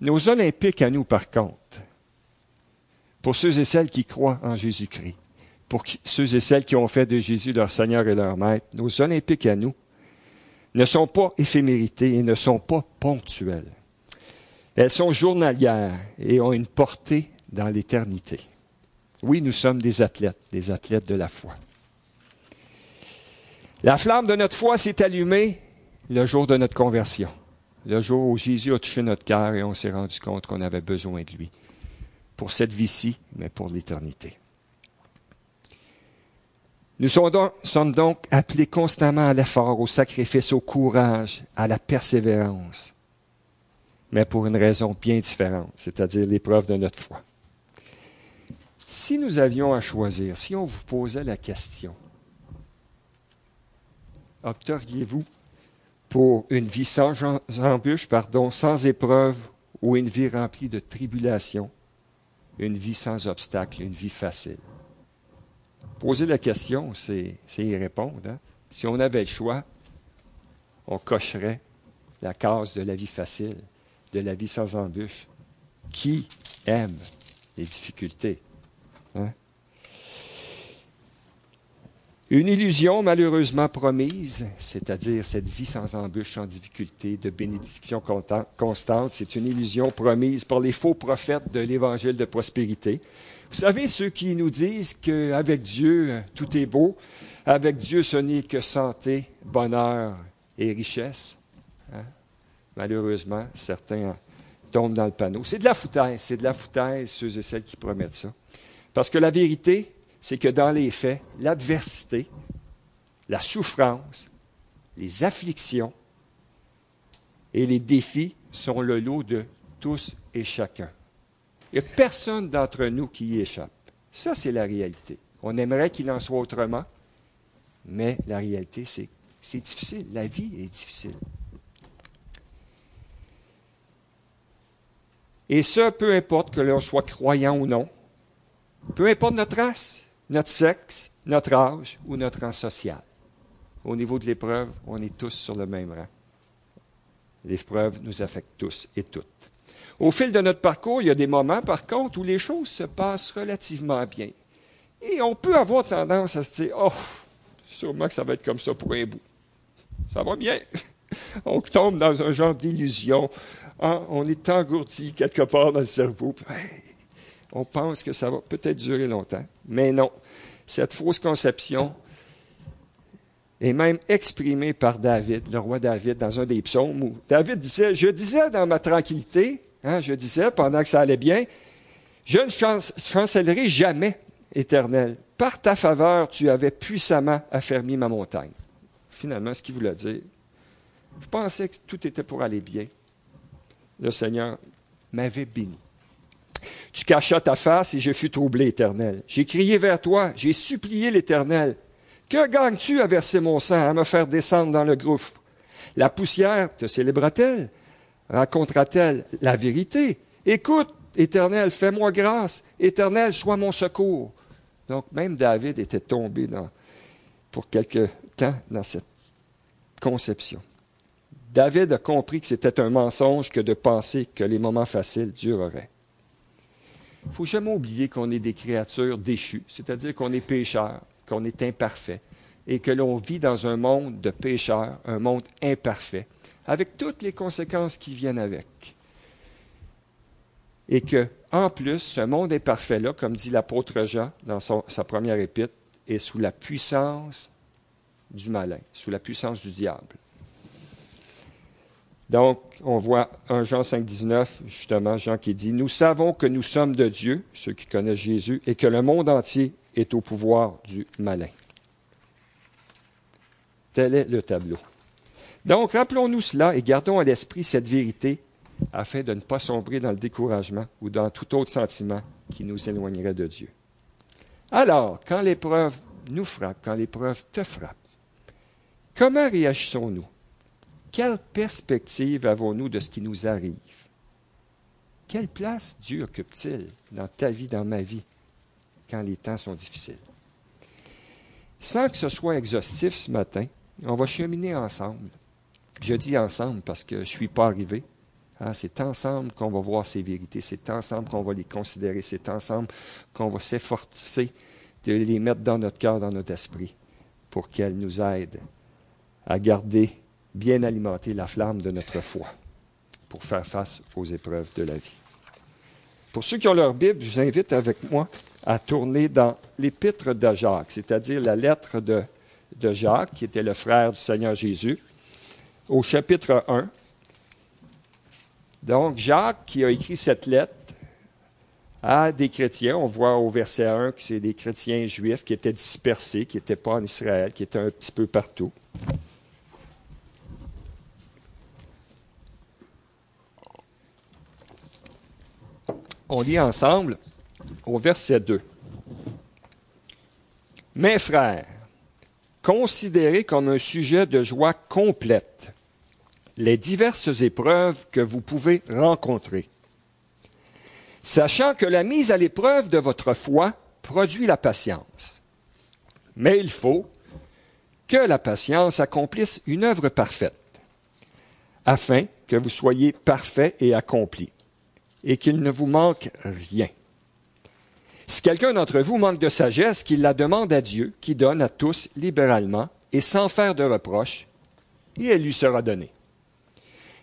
Nos Olympiques à nous, par contre, pour ceux et celles qui croient en Jésus-Christ, pour ceux et celles qui ont fait de Jésus leur Seigneur et leur Maître, nos Olympiques à nous ne sont pas éphémérités et ne sont pas ponctuelles. Elles sont journalières et ont une portée dans l'éternité. Oui, nous sommes des athlètes, des athlètes de la foi. La flamme de notre foi s'est allumée le jour de notre conversion, le jour où Jésus a touché notre cœur et on s'est rendu compte qu'on avait besoin de lui, pour cette vie-ci, mais pour l'éternité. Nous sommes donc appelés constamment à l'effort, au sacrifice, au courage, à la persévérance, mais pour une raison bien différente, c'est-à-dire l'épreuve de notre foi. Si nous avions à choisir, si on vous posait la question, opteriez-vous pour une vie sans embûche, pardon, sans épreuve ou une vie remplie de tribulations, une vie sans obstacles, une vie facile? Poser la question, c'est y répondre. Hein. Si on avait le choix, on cocherait la case de la vie facile, de la vie sans embûche. Qui aime les difficultés? Hein? Une illusion malheureusement promise, c'est-à-dire cette vie sans embûche, sans difficulté, de bénédiction constante, c'est une illusion promise par les faux prophètes de l'évangile de prospérité. Vous savez, ceux qui nous disent qu'avec Dieu, tout est beau, avec Dieu, ce n'est que santé, bonheur et richesse. Hein? Malheureusement, certains tombent dans le panneau. C'est de la foutaise, c'est de la foutaise, ceux et celles qui promettent ça. Parce que la vérité, c'est que dans les faits, l'adversité, la souffrance, les afflictions et les défis sont le lot de tous et chacun. Il n'y a personne d'entre nous qui y échappe. Ça, c'est la réalité. On aimerait qu'il en soit autrement, mais la réalité, c'est c'est difficile. La vie est difficile. Et ça, peu importe que l'on soit croyant ou non, peu importe notre race, notre sexe, notre âge ou notre rang social. Au niveau de l'épreuve, on est tous sur le même rang. L'épreuve nous affecte tous et toutes. Au fil de notre parcours, il y a des moments, par contre, où les choses se passent relativement bien. Et on peut avoir tendance à se dire, oh, sûrement que ça va être comme ça pour un bout. Ça va bien. on tombe dans un genre d'illusion. Ah, on est engourdi quelque part dans le cerveau on pense que ça va peut-être durer longtemps. Mais non, cette fausse conception est même exprimée par David, le roi David, dans un des psaumes où David disait, je disais dans ma tranquillité, hein, je disais pendant que ça allait bien, je ne chancellerai jamais, éternel. Par ta faveur, tu avais puissamment affermi ma montagne. Finalement, ce qu'il voulait dire, je pensais que tout était pour aller bien. Le Seigneur m'avait béni. Tu cachas ta face et je fus troublé, Éternel. J'ai crié vers toi, j'ai supplié l'Éternel. Que gagnes-tu à verser mon sang, à me faire descendre dans le gouffre? La poussière te célébrera-t-elle? Racontera-t-elle la vérité? Écoute, Éternel, fais-moi grâce. Éternel, sois mon secours. Donc, même David était tombé dans, pour quelque temps dans cette conception. David a compris que c'était un mensonge que de penser que les moments faciles dureraient. Il ne faut jamais oublier qu'on est des créatures déchues, c'est-à-dire qu'on est pécheurs, qu'on est imparfait, et que l'on vit dans un monde de pécheurs, un monde imparfait, avec toutes les conséquences qui viennent avec. Et que, en plus, ce monde imparfait-là, comme dit l'apôtre Jean dans sa première épître, est sous la puissance du malin, sous la puissance du diable. Donc, on voit un Jean 5, 19, justement, Jean qui dit, Nous savons que nous sommes de Dieu, ceux qui connaissent Jésus, et que le monde entier est au pouvoir du malin. Tel est le tableau. Donc, rappelons-nous cela et gardons à l'esprit cette vérité afin de ne pas sombrer dans le découragement ou dans tout autre sentiment qui nous éloignerait de Dieu. Alors, quand l'épreuve nous frappe, quand l'épreuve te frappe, comment réagissons-nous? Quelle perspective avons-nous de ce qui nous arrive? Quelle place Dieu occupe-t-il dans ta vie, dans ma vie, quand les temps sont difficiles? Sans que ce soit exhaustif ce matin, on va cheminer ensemble. Je dis ensemble parce que je ne suis pas arrivé Hein, c'est ensemble qu'on va voir ces vérités, c'est ensemble qu'on va les considérer, c'est ensemble qu'on va s'efforcer de les mettre dans notre cœur, dans notre esprit, pour qu'elles nous aident à garder bien alimentée la flamme de notre foi pour faire face aux épreuves de la vie. Pour ceux qui ont leur Bible, je vous invite avec moi à tourner dans l'épître de Jacques, c'est-à-dire la lettre de, de Jacques, qui était le frère du Seigneur Jésus, au chapitre 1. Donc, Jacques, qui a écrit cette lettre à des chrétiens, on voit au verset 1 que c'est des chrétiens juifs qui étaient dispersés, qui n'étaient pas en Israël, qui étaient un petit peu partout. On lit ensemble au verset 2. Mes frères, considérez comme un sujet de joie complète les diverses épreuves que vous pouvez rencontrer, sachant que la mise à l'épreuve de votre foi produit la patience. Mais il faut que la patience accomplisse une œuvre parfaite, afin que vous soyez parfaits et accomplis, et qu'il ne vous manque rien. Si quelqu'un d'entre vous manque de sagesse, qu'il la demande à Dieu, qui donne à tous libéralement et sans faire de reproche, et elle lui sera donnée.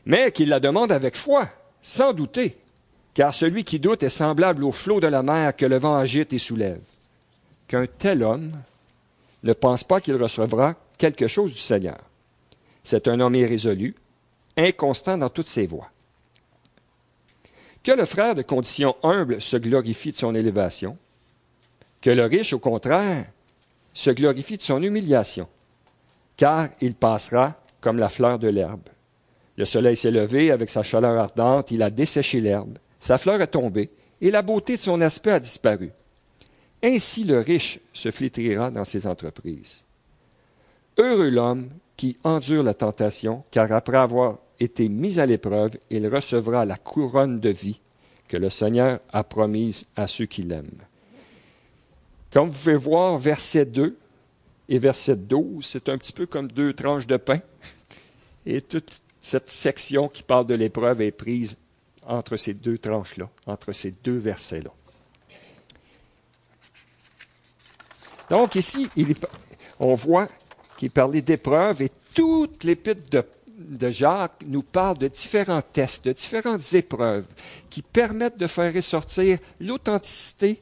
Mais qu'il la demande avec foi, sans douter, car celui qui doute est semblable au flot de la mer que le vent agite et soulève. Qu'un tel homme ne pense pas qu'il recevra quelque chose du Seigneur. C'est un homme irrésolu, inconstant dans toutes ses voies. Que le frère de condition humble se glorifie de son élévation, que le riche, au contraire, se glorifie de son humiliation, car il passera comme la fleur de l'herbe. Le soleil s'est levé avec sa chaleur ardente, il a desséché l'herbe, sa fleur est tombée, et la beauté de son aspect a disparu. Ainsi le riche se flétrira dans ses entreprises. Heureux l'homme qui endure la tentation, car après avoir été mis à l'épreuve, il recevra la couronne de vie que le Seigneur a promise à ceux qui l'aiment. Comme vous pouvez voir, verset 2 et verset 12, c'est un petit peu comme deux tranches de pain. Et toute cette section qui parle de l'épreuve est prise entre ces deux tranches-là, entre ces deux versets-là. Donc ici, on voit qu'il parlait d'épreuve et toute l'épître de de Jacques nous parle de différents tests, de différentes épreuves qui permettent de faire ressortir l'authenticité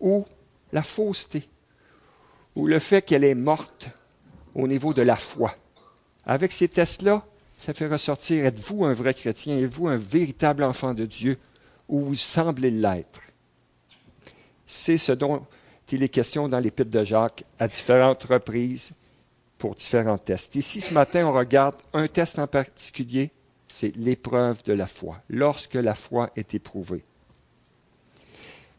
ou la fausseté, ou le fait qu'elle est morte au niveau de la foi. Avec ces tests-là, ça fait ressortir, êtes-vous un vrai chrétien, êtes-vous un véritable enfant de Dieu, ou vous semblez l'être? C'est ce dont il est question dans l'épître de Jacques à différentes reprises pour différents tests. Ici, ce matin, on regarde un test en particulier, c'est l'épreuve de la foi, lorsque la foi est éprouvée.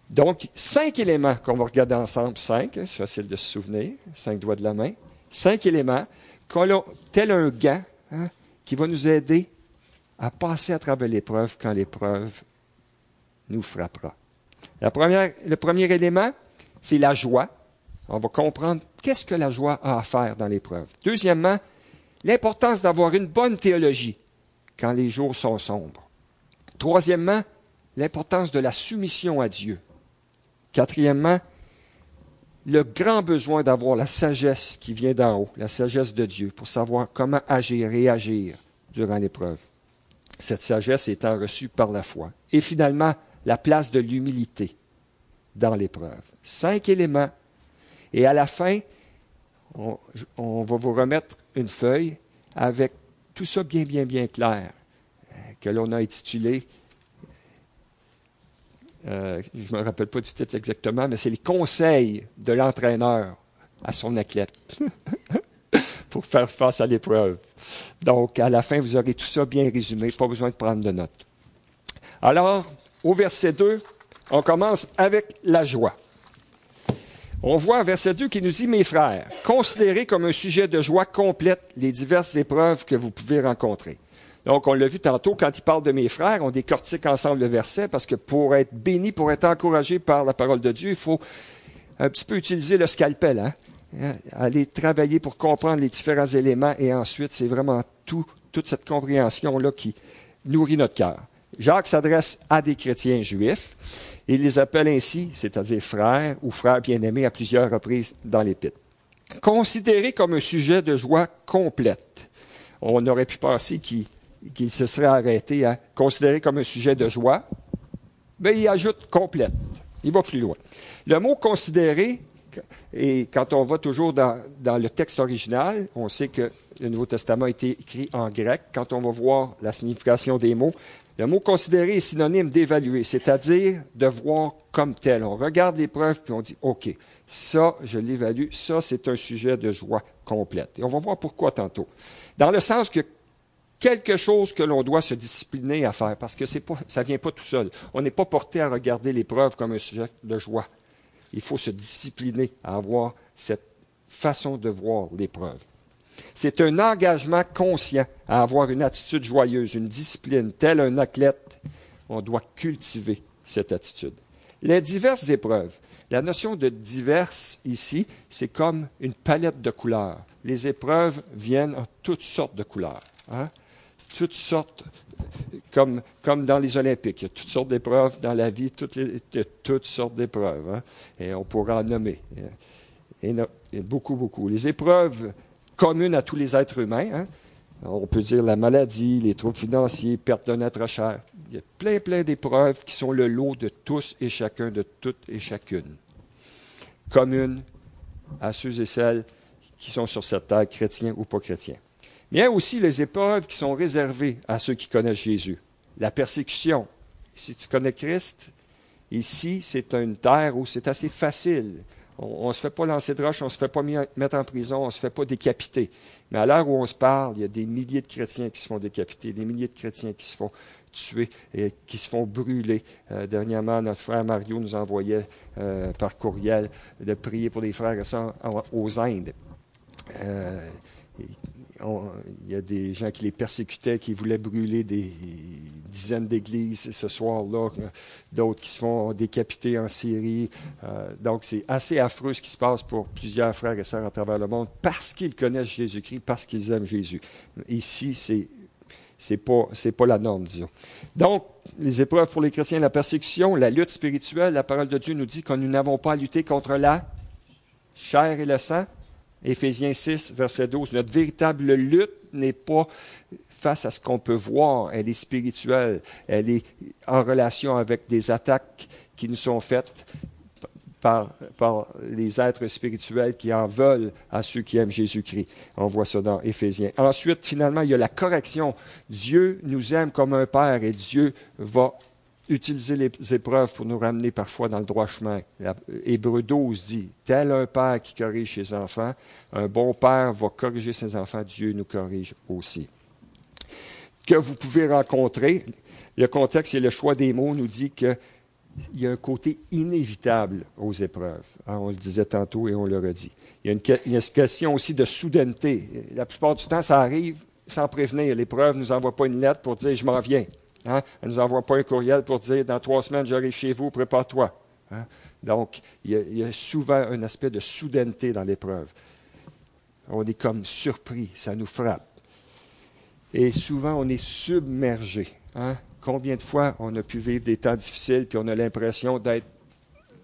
Donc, cinq éléments qu'on va regarder ensemble, cinq, hein, c'est facile de se souvenir, cinq doigts de la main, cinq éléments, tel un gant, hein, qui va nous aider à passer à travers l'épreuve quand l'épreuve nous frappera. La le premier élément, c'est la joie on va comprendre qu'est-ce que la joie a à faire dans l'épreuve? Deuxièmement, l'importance d'avoir une bonne théologie quand les jours sont sombres. Troisièmement, l'importance de la soumission à Dieu. Quatrièmement, le grand besoin d'avoir la sagesse qui vient d'en haut, la sagesse de Dieu, pour savoir comment agir et agir durant l'épreuve. Cette sagesse étant reçue par la foi. Et finalement, la place de l'humilité dans l'épreuve. Cinq éléments et à la fin, on, va vous remettre une feuille avec tout ça bien, bien, bien clair, euh, que l'on a intitulé, euh, je me rappelle pas du titre exactement, mais c'est les conseils de l'entraîneur à son athlète pour faire face à l'épreuve. Donc, à la fin, vous aurez tout ça bien résumé, pas besoin de prendre de notes. Alors, au verset 2, on commence avec la joie. On voit verset 2 qui nous dit, mes frères, considérez comme un sujet de joie complète les diverses épreuves que vous pouvez rencontrer. Donc, on l'a vu tantôt, quand il parle de mes frères, on décortique ensemble le verset parce que pour être béni, pour être encouragé par la parole de Dieu, il faut un petit peu utiliser le scalpel, hein? hein aller travailler pour comprendre les différents éléments et ensuite, c'est vraiment tout, toute cette compréhension-là qui, nourrit notre cœur. Jacques s'adresse à des chrétiens juifs. Il les appelle ainsi, c'est-à-dire frères ou frères bien-aimés à plusieurs reprises dans l'Épître. Considéré comme un sujet de joie complète. On aurait pu penser qu'il se serait arrêté à considérer comme un sujet de joie. Mais il ajoute complète. Il va plus loin. Le mot considérer, et quand on va toujours dans, dans, le texte original, on sait que le Nouveau Testament a été écrit en grec. Quand on va voir la signification des mots, le mot considérer est synonyme d'évaluer, c'est-à-dire de voir comme tel. On regarde les preuves puis on dit, OK, ça, je l'évalue, ça, c'est un sujet de joie complète. Et on va voir pourquoi tantôt. Dans le sens que quelque chose que l'on doit se discipliner à faire, parce que pas, ça ne vient pas tout seul. On n'est pas porté à regarder l'épreuve comme un sujet de joie. Il faut se discipliner à avoir cette façon de voir l'épreuve. C'est un engagement conscient à avoir une attitude joyeuse, une discipline. Tel un athlète, on doit cultiver cette attitude. Les diverses épreuves. La notion de diverses ici, c'est comme une palette de couleurs. Les épreuves viennent en toutes sortes de couleurs. Hein? Toutes sortes, comme, comme dans les Olympiques. Il y a toutes sortes d'épreuves dans la vie, toutes, toutes sortes d'épreuves. Hein? Et on pourra en nommer. Et beaucoup, beaucoup. Les épreuves commune à tous les êtres humains. Hein. On peut dire la maladie, les troubles financiers, perte d'un être cher. Il y a plein, plein d'épreuves qui sont le lot de tous et chacun, de toutes et chacune. Communes à ceux et celles qui sont sur cette terre, chrétiens ou pas chrétiens. Il y a aussi les épreuves qui sont réservées à ceux qui connaissent Jésus. La persécution. Si tu connais Christ, ici, c'est une terre où c'est assez facile on ne se fait pas lancer de roche, on ne se fait pas mettre en prison, on ne se fait pas décapiter. Mais à l'heure où on se parle, il y a des milliers de chrétiens qui se font décapiter, des milliers de chrétiens qui se font tuer et qui se font brûler. Euh, dernièrement, notre frère Mario nous envoyait euh, par courriel de prier pour les frères et sœurs aux Indes. Euh, il y a des gens qui les persécutaient, qui voulaient brûler des dizaines d'églises ce soir-là, d'autres qui se font décapiter en Syrie. Euh, donc, c'est assez affreux ce qui se passe pour plusieurs frères et sœurs à travers le monde parce qu'ils connaissent Jésus-Christ, parce qu'ils aiment Jésus. Ici, c'est c'est pas pas la norme, disons. Donc, les épreuves pour les chrétiens, la persécution, la lutte spirituelle, la parole de Dieu nous dit que nous n'avons pas à lutter contre la chair et le sang. Éphésiens 6, verset 12. Notre véritable lutte n'est pas face à ce qu'on peut voir, elle est spirituelle, elle est en relation avec des attaques qui nous sont faites par, par, les êtres spirituels qui en veulent à ceux qui aiment Jésus-Christ. On voit ça dans Éphésiens. Ensuite, finalement, il y a la correction. Dieu nous aime comme un Père et Dieu va utiliser les épreuves pour nous ramener parfois dans le droit chemin. Hébreu 12 dit, tel un père qui corrige ses enfants, un bon père va corriger ses enfants, Dieu nous corrige aussi que vous pouvez rencontrer. Le contexte et le choix des mots nous dit qu'il y a un côté inévitable aux épreuves. Hein, on le disait tantôt et on le redit. Il y, a une, question aussi de soudaineté. La plupart du temps, ça arrive sans prévenir. L'épreuve ne nous envoie pas une lettre pour dire je m'en viens. Hein? Elle ne nous envoie pas un courriel pour dire dans trois semaines, j'arrive chez vous, prépare-toi. Hein? Donc, il y, a, souvent un aspect de soudaineté dans l'épreuve. On est comme surpris, ça nous frappe. Et souvent, on est submergé. Hein? Combien de fois on a pu vivre des temps difficiles, puis on a l'impression d'être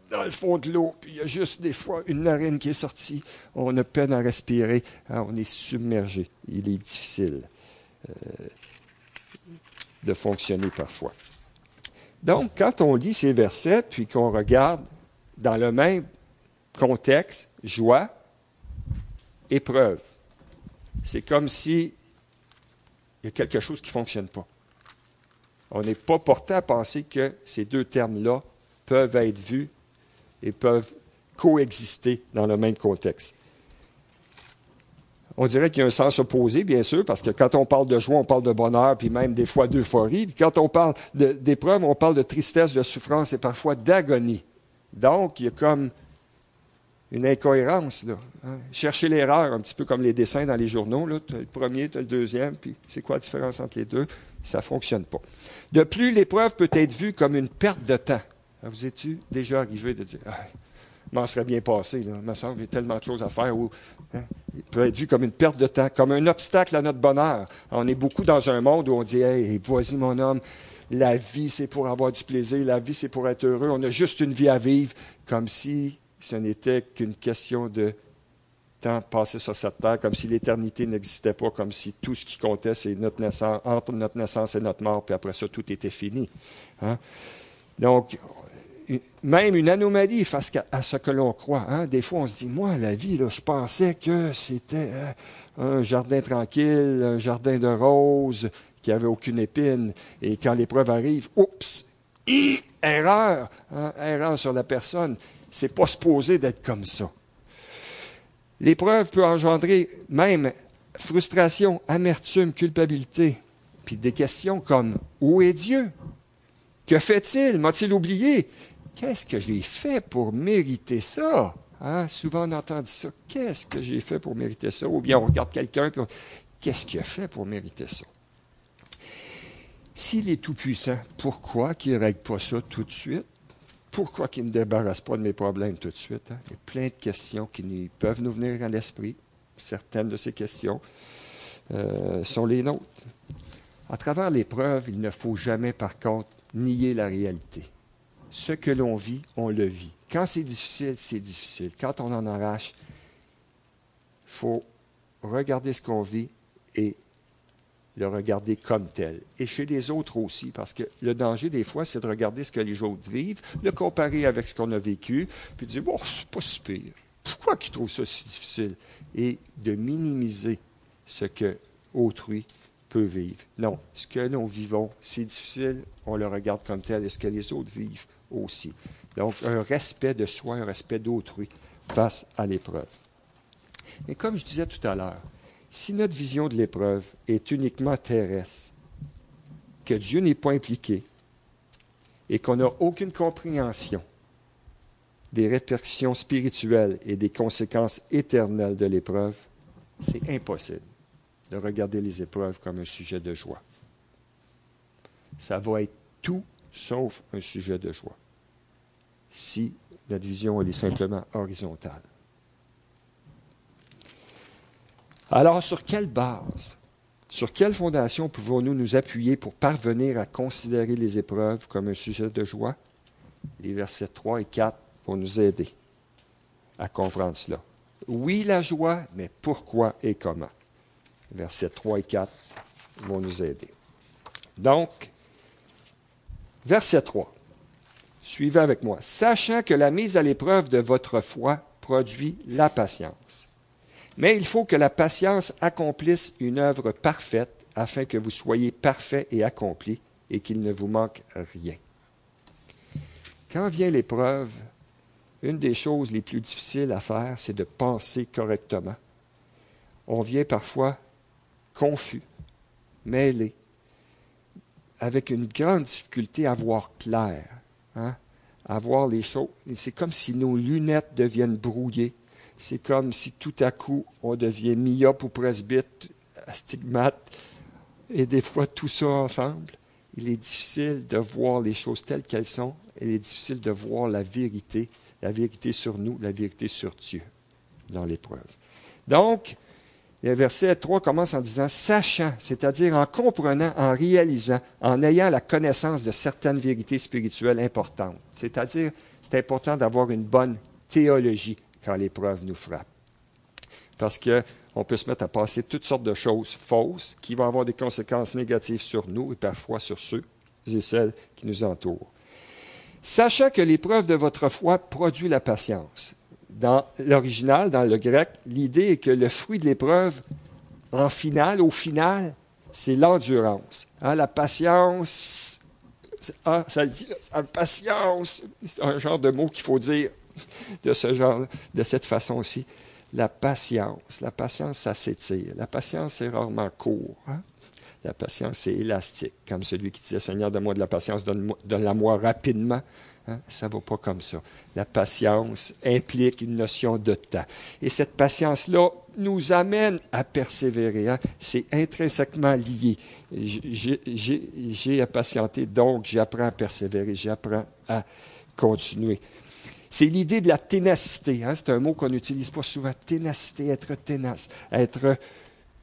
dans le fond de l'eau, puis il y a juste des fois une narine qui est sortie, on a peine à respirer, hein? on est submergé. Il est difficile euh, de fonctionner parfois. Donc, quand on lit ces versets, puis qu'on regarde dans le même contexte, joie, épreuve, c'est comme si il y a quelque chose qui ne fonctionne pas. On n'est pas porté à penser que ces deux termes-là peuvent être vus et peuvent coexister dans le même contexte. On dirait qu'il y a un sens opposé, bien sûr, parce que quand on parle de joie, on parle de bonheur, puis même des fois d'euphorie. Puis quand on parle d'épreuve, on parle de tristesse, de souffrance et parfois d'agonie. Donc, il y a comme une incohérence. Là, hein. Chercher l'erreur, un petit peu comme les dessins dans les journaux. Tu as le premier, tu as le deuxième, puis c'est quoi la différence entre les deux? Ça ne fonctionne pas. De plus, l'épreuve peut être vue comme une perte de temps. Vous êtes-tu déjà arrivé de dire, m'en serait bien passé. Là. Il me semble qu'il y a tellement de choses à faire où hein, il peut être vu comme une perte de temps, comme un obstacle à notre bonheur. On est beaucoup dans un monde où on dit Hey, vas-y, mon homme, la vie, c'est pour avoir du plaisir, la vie, c'est pour être heureux, on a juste une vie à vivre, comme si ce n'était qu'une question de temps passé sur cette terre, comme si l'éternité n'existait pas, comme si tout ce qui comptait, c'est notre naissance, entre notre naissance et notre mort, puis après ça, tout était fini. Hein. Donc, même une anomalie face à ce que l'on croit. Hein. Des fois, on se dit, moi, la vie, là, je pensais que c'était euh, un jardin tranquille, un jardin de roses, qui avait aucune épine. Et quand l'épreuve arrive, oups, erreur, hein, erreur sur la personne. C'est pas supposé d'être comme ça. L'épreuve peut engendrer même frustration, amertume, culpabilité, puis des questions comme Où est Dieu? Que fait-il? M'a-t-il oublié Qu'est-ce que j'ai fait pour mériter ça? Hein? Souvent on entend ça. Qu'est-ce que j'ai fait pour mériter ça Ou bien on regarde quelqu'un et Qu'est-ce qu'il a fait pour mériter ça? S'il est tout-puissant, pourquoi qu'il ne règle pas ça tout de suite? Pourquoi qu'il ne me débarrasse pas de mes problèmes tout de suite? Hein? Il y a plein de questions qui peuvent nous venir à l'esprit. Certaines de ces questions euh, sont les nôtres. À travers l'épreuve, il ne faut jamais, par contre, nier la réalité. Ce que l'on vit, on le vit. Quand c'est difficile, c'est difficile. Quand on en arrache, il faut regarder ce qu'on vit et le regarder comme tel. Et chez les autres aussi, parce que le danger, des fois, c'est de regarder ce que les autres vivent, le comparer avec ce qu'on a vécu, puis de dire, bon, c'est pas si pire. Pourquoi qu'ils trouvent ça si difficile? Et de minimiser ce que autrui peut vivre. Non, ce que nous vivons, c'est difficile, on le regarde comme tel, et ce que les autres vivent aussi. Donc, un respect de soi, un respect d'autrui face à l'épreuve. Mais comme je disais tout à l'heure, si notre vision de l'épreuve est uniquement terrestre, que Dieu n'est pas impliqué et qu'on n'a aucune compréhension des répercussions spirituelles et des conséquences éternelles de l'épreuve, c'est impossible de regarder les épreuves comme un sujet de joie. Ça va être tout sauf un sujet de joie si notre vision est simplement horizontale. Alors, sur quelle base, sur quelle fondation pouvons-nous nous appuyer pour parvenir à considérer les épreuves comme un sujet de joie? Les versets 3 et 4 vont nous aider à comprendre cela. Oui, la joie, mais pourquoi et comment? Versets 3 et 4 vont nous aider. Donc, verset 3. Suivez avec moi. Sachant que la mise à l'épreuve de votre foi produit la patience. Mais il faut que la patience accomplisse une œuvre parfaite afin que vous soyez parfait et accompli et qu'il ne vous manque rien. Quand vient l'épreuve, une des choses les plus difficiles à faire, c'est de penser correctement. On vient parfois confus, mêlé, avec une grande difficulté à voir clair, hein, à voir les choses. C'est comme si nos lunettes deviennent brouillées c'est comme si tout à coup on devient myope ou presbyte, astigmate, et des fois tout ça ensemble. Il est difficile de voir les choses telles qu'elles sont. Il est difficile de voir la vérité, la vérité sur nous, la vérité sur Dieu dans l'épreuve. Donc, le verset 3 commence en disant sachant, c'est-à-dire en comprenant, en réalisant, en ayant la connaissance de certaines vérités spirituelles importantes. C'est-à-dire, c'est important d'avoir une bonne théologie, quand l'épreuve nous frappe. Parce qu'on peut se mettre à passer toutes sortes de choses fausses qui vont avoir des conséquences négatives sur nous et parfois sur ceux et celles qui nous entourent. Sachant que l'épreuve de votre foi produit la patience. Dans l'original, dans le grec, l'idée est que le fruit de l'épreuve, en finale, au final, c'est l'endurance. Hein, la patience, ah, ça le dit, la patience, c'est un genre de mot qu'il faut dire de ce genre, de cette façon aussi. La patience. La patience, ça s'étire. La patience, c'est rarement court. Hein. La patience, c'est élastique. Comme celui qui disait, Seigneur, donne-moi de la patience, donne-la-moi rapidement. Hein. Ça ne va pas comme ça. La patience implique une notion de temps. Et cette patience-là nous amène à persévérer. Hein. C'est intrinsèquement lié. J'ai à patienter, donc j'apprends à persévérer, j'apprends à continuer. C'est l'idée de la ténacité. Hein? C'est un mot qu'on n'utilise pas souvent. Ténacité, être ténace, être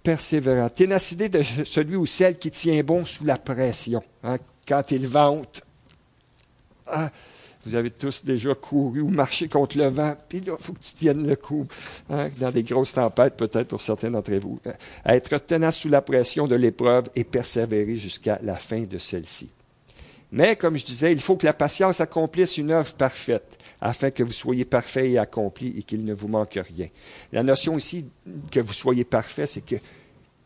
persévérant. Ténacité de celui ou celle qui tient bon sous la pression. Hein? Quand il vente, ah, vous avez tous déjà couru ou marché contre le vent, puis là, il faut que tu tiennes le coup. Hein, dans des grosses tempêtes, peut-être pour certains d'entre vous. Être tenace sous la pression de l'épreuve et persévérer jusqu'à la fin de celle-ci. Mais, comme je disais, il faut que la patience accomplisse une œuvre parfaite, afin que vous soyez parfait et accompli et qu'il ne vous manque rien. La notion ici que vous soyez parfait, c'est que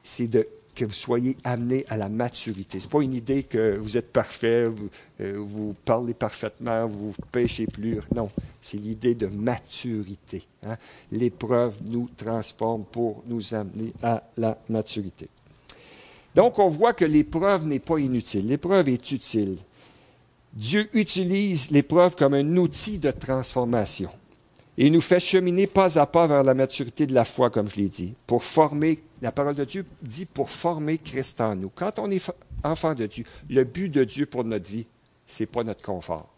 c'est de que vous soyez amené à la maturité. Ce n'est pas une idée que vous êtes parfait, vous, euh, parlez parfaitement, vous ne péchez plus. Non, c'est l'idée de maturité. Hein. L'épreuve nous transforme pour nous amener à la maturité. Donc, on voit que l'épreuve n'est pas inutile. L'épreuve est utile. Dieu utilise l'épreuve comme un outil de transformation et nous fait cheminer pas à pas vers la maturité de la foi, comme je l'ai dit, pour former, la parole de Dieu dit pour former Christ en nous. Quand on est enfant de Dieu, le but de Dieu pour notre vie, ce n'est pas notre confort.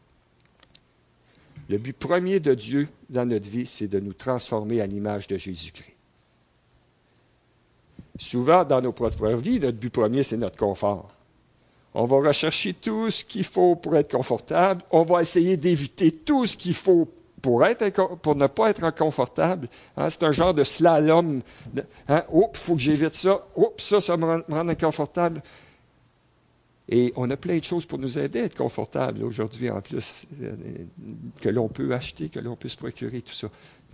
Le but premier de Dieu dans notre vie, c'est de nous transformer à l'image de Jésus-Christ. Souvent, dans nos propres vies, notre but premier, c'est notre confort. On va rechercher tout ce qu'il faut pour être confortable. On va essayer d'éviter tout ce qu'il faut pour, ne pas être inconfortable. Hein, c'est un genre de slalom. Hein, Oups, il faut que j'évite ça. Oups, ça, ça me rend, inconfortable. Et on a plein de choses pour nous aider à être confortable aujourd'hui, en plus, euh, que l'on peut acheter, que l'on peut se procurer, tout ça.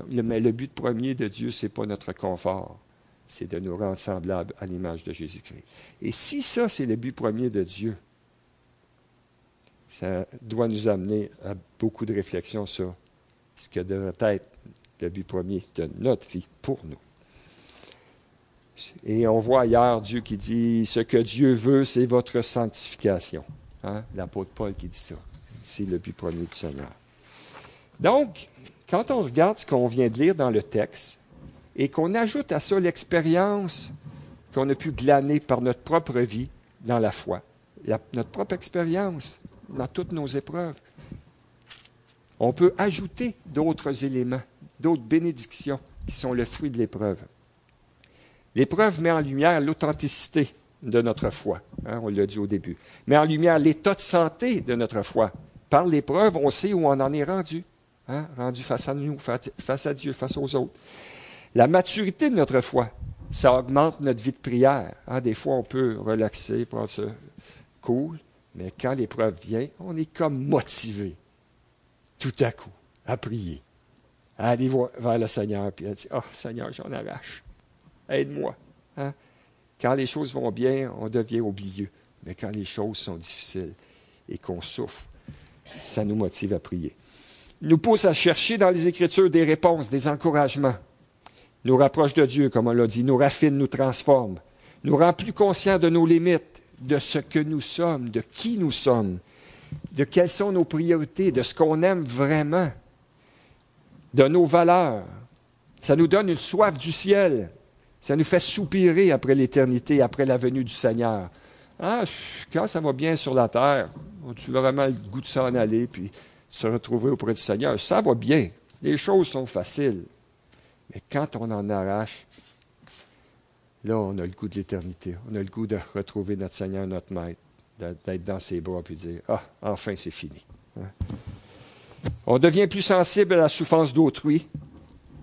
mais le but premier de Dieu, ce n'est pas notre confort, c'est de nous rendre semblables à l'image de Jésus-Christ. Et si ça, c'est le but premier de Dieu, ça doit nous amener à beaucoup de réflexions sur ce que devrait être le but premier de notre vie pour nous. Et on voit ailleurs Dieu qui dit, ce que Dieu veut, c'est votre sanctification. Hein? L'apôtre Paul qui dit ça. C'est le but premier du Seigneur. Donc, quand on regarde ce qu'on vient de lire dans le texte et qu'on ajoute à ça l'expérience qu'on a pu glaner par notre propre vie dans la foi, notre propre expérience dans toutes nos épreuves, on peut ajouter d'autres éléments, d'autres bénédictions qui sont le fruit de l'épreuve. L'épreuve met en lumière l'authenticité de notre foi, hein, on l'a dit au début, met en lumière l'état de santé de notre foi. Par l'épreuve, on sait où on en est rendu, hein, rendu face à nous, face à Dieu, face aux autres. La maturité de notre foi, ça augmente notre vie de prière. Hein. Des fois, on peut relaxer, prendre ce cool, mais quand l'épreuve vient, on est comme motivé tout à coup, à prier, à aller vers le Seigneur, puis à dire, oh Seigneur, j'en arrache, aide-moi. Hein? Quand les choses vont bien, on devient oublieux, mais quand les choses sont difficiles et qu'on souffre, ça nous motive à prier. Il nous pousse à chercher dans les Écritures des réponses, des encouragements, nous rapproche de Dieu, comme on l'a dit, nous raffine, nous transforme, nous rend plus conscients de nos limites, de ce que nous sommes, de qui nous sommes, de quelles sont nos priorités, de ce qu'on aime vraiment, de nos valeurs. Ça nous donne une soif du ciel. Ça nous fait soupirer après l'éternité, après la venue du Seigneur. Ah, quand ça va bien sur la terre, tu as vraiment le goût de s'en aller, puis se retrouver auprès du Seigneur. Ça va bien. Les choses sont faciles. Mais quand on en arrache, là, on a le goût de l'éternité. On a le goût de retrouver notre Seigneur, notre Maître d'être dans ses bras et dire Ah, enfin c'est fini. Hein? On devient plus sensible à la souffrance d'autrui.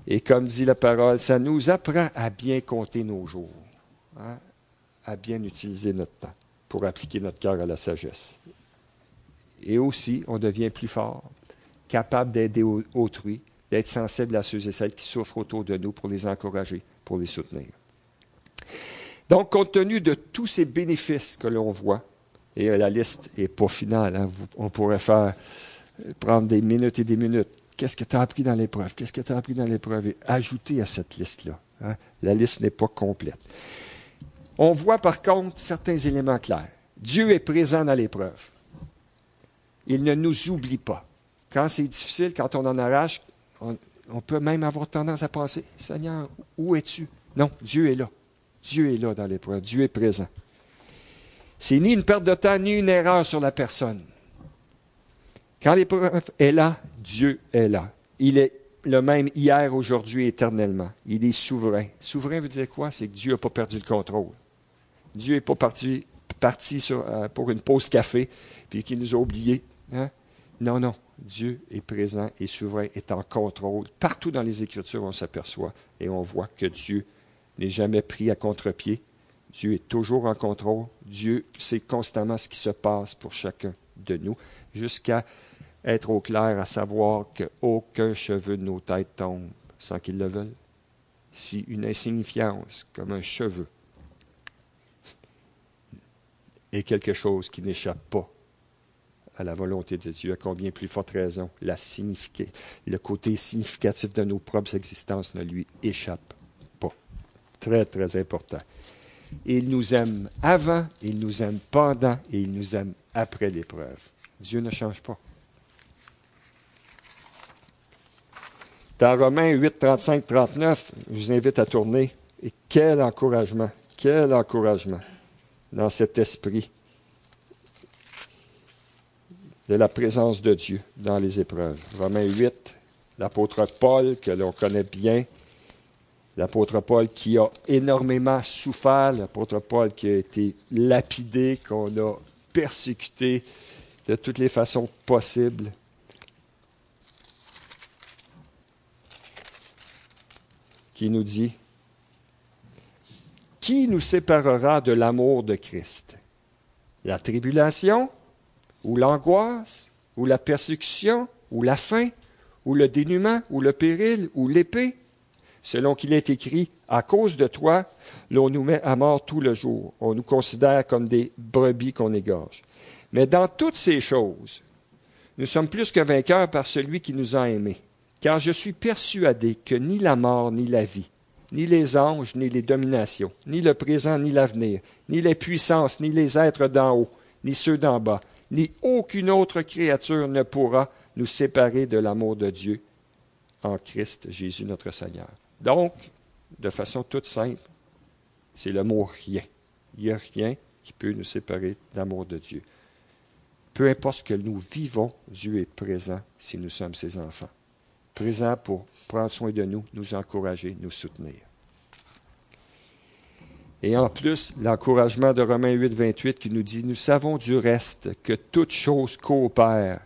Et comme dit la parole, ça nous apprend à bien compter nos jours, hein, à bien utiliser notre temps pour appliquer notre cœur à la sagesse. Et aussi, on devient plus fort, capable d'aider autrui, d'être sensible à ceux et celles qui souffrent autour de nous pour les encourager, pour les soutenir. Donc, compte tenu de tous ces bénéfices que l'on voit, et la liste n'est pas finale. Hein. on pourrait faire prendre des minutes et des minutes. Qu'est-ce que tu as appris dans l'épreuve? Qu'est-ce que tu as appris dans l'épreuve? Et ajouter à cette liste-là. Hein. La liste n'est pas complète. On voit par contre certains éléments clairs. Dieu est présent dans l'épreuve. Il ne nous oublie pas. Quand c'est difficile, quand on en arrache, on, peut même avoir tendance à penser, Seigneur, où es-tu? Non, Dieu est là. Dieu est là dans l'épreuve. Dieu est présent. C'est ni une perte de temps, ni une erreur sur la personne. Quand l'épreuve est là, Dieu est là. Il est le même hier, aujourd'hui, éternellement. Il est souverain. Souverain veut dire quoi? C'est que Dieu n'a pas perdu le contrôle. Dieu n'est pas parti, parti euh, pour une pause café, puis qu'il nous a oubliés. Hein? Non, non. Dieu est présent et souverain, est en contrôle. Partout dans les Écritures, on s'aperçoit et on voit que Dieu n'est jamais pris à contre-pied. Dieu est toujours en contrôle. Dieu sait constamment ce qui se passe pour chacun de nous, jusqu'à être au clair à savoir qu'aucun cheveu de nos têtes tombe sans qu'ils le veulent. Si une insignifiance comme un cheveu est quelque chose qui n'échappe pas à la volonté de Dieu, à combien plus forte raison la signifier, le côté significatif de nos propres existences ne lui échappe pas. Très, très important. Il nous aime avant, il nous aime pendant et il nous aime après l'épreuve. Dieu ne change pas. Dans Romains 8, 35, 39, je vous invite à tourner. Et quel encouragement, quel encouragement dans cet esprit de la présence de Dieu dans les épreuves. Romains 8, l'apôtre Paul, que l'on connaît bien, l'apôtre Paul qui a énormément souffert, l'apôtre Paul qui a été lapidé, qu'on a persécuté de toutes les façons possibles. qui nous dit, Qui nous séparera de l'amour de Christ? La tribulation, ou l'angoisse, ou la persécution, ou la faim, ou le dénuement, ou le péril, ou l'épée Selon qu'il est écrit, à cause de toi, l'on nous met à mort tout le jour. On nous considère comme des brebis qu'on égorge. Mais dans toutes ces choses, nous sommes plus que vainqueurs par celui qui nous a aimés car je suis persuadé que ni la mort, ni la vie, ni les anges, ni les dominations, ni le présent, ni l'avenir, ni les puissances, ni les êtres d'en haut, ni ceux d'en bas, ni aucune autre créature ne pourra nous séparer de l'amour de Dieu en Christ Jésus notre Seigneur. Donc, de façon toute simple, c'est le mot rien. Il n'y a rien qui peut nous séparer de l'amour de Dieu. Peu importe ce que nous vivons, Dieu est présent si nous sommes ses enfants présent pour prendre soin de nous, nous encourager, nous soutenir. Et en plus, l'encouragement de Romains 8, 28 qui nous dit, nous savons du reste que toute chose coopère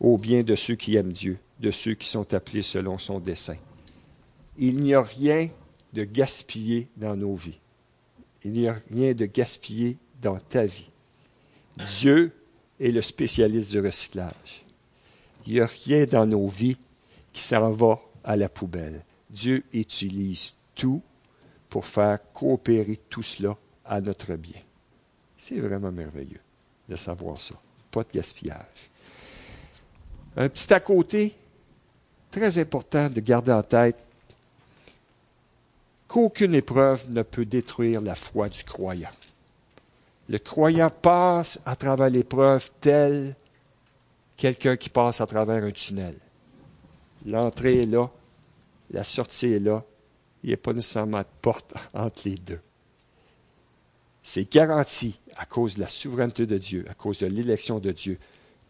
au bien de ceux qui aiment Dieu, de ceux qui sont appelés selon son dessein. Il n'y a rien de gaspillé dans nos vies. Il n'y a rien de gaspillé dans ta vie. Dieu est le spécialiste du recyclage. Il n'y a rien dans nos vies qui s'en va à la poubelle. Dieu utilise tout pour faire coopérer tout cela à notre bien. C'est vraiment merveilleux de savoir ça. Pas de gaspillage. Un petit à côté, très important de garder en tête, qu'aucune épreuve ne peut détruire la foi du croyant. Le croyant passe à travers l'épreuve tel quelqu'un qui passe à travers un tunnel. L'entrée est là, la sortie est là. Il n'y a pas nécessairement de porte entre les deux. C'est garanti à cause de la souveraineté de Dieu, à cause de l'élection de Dieu,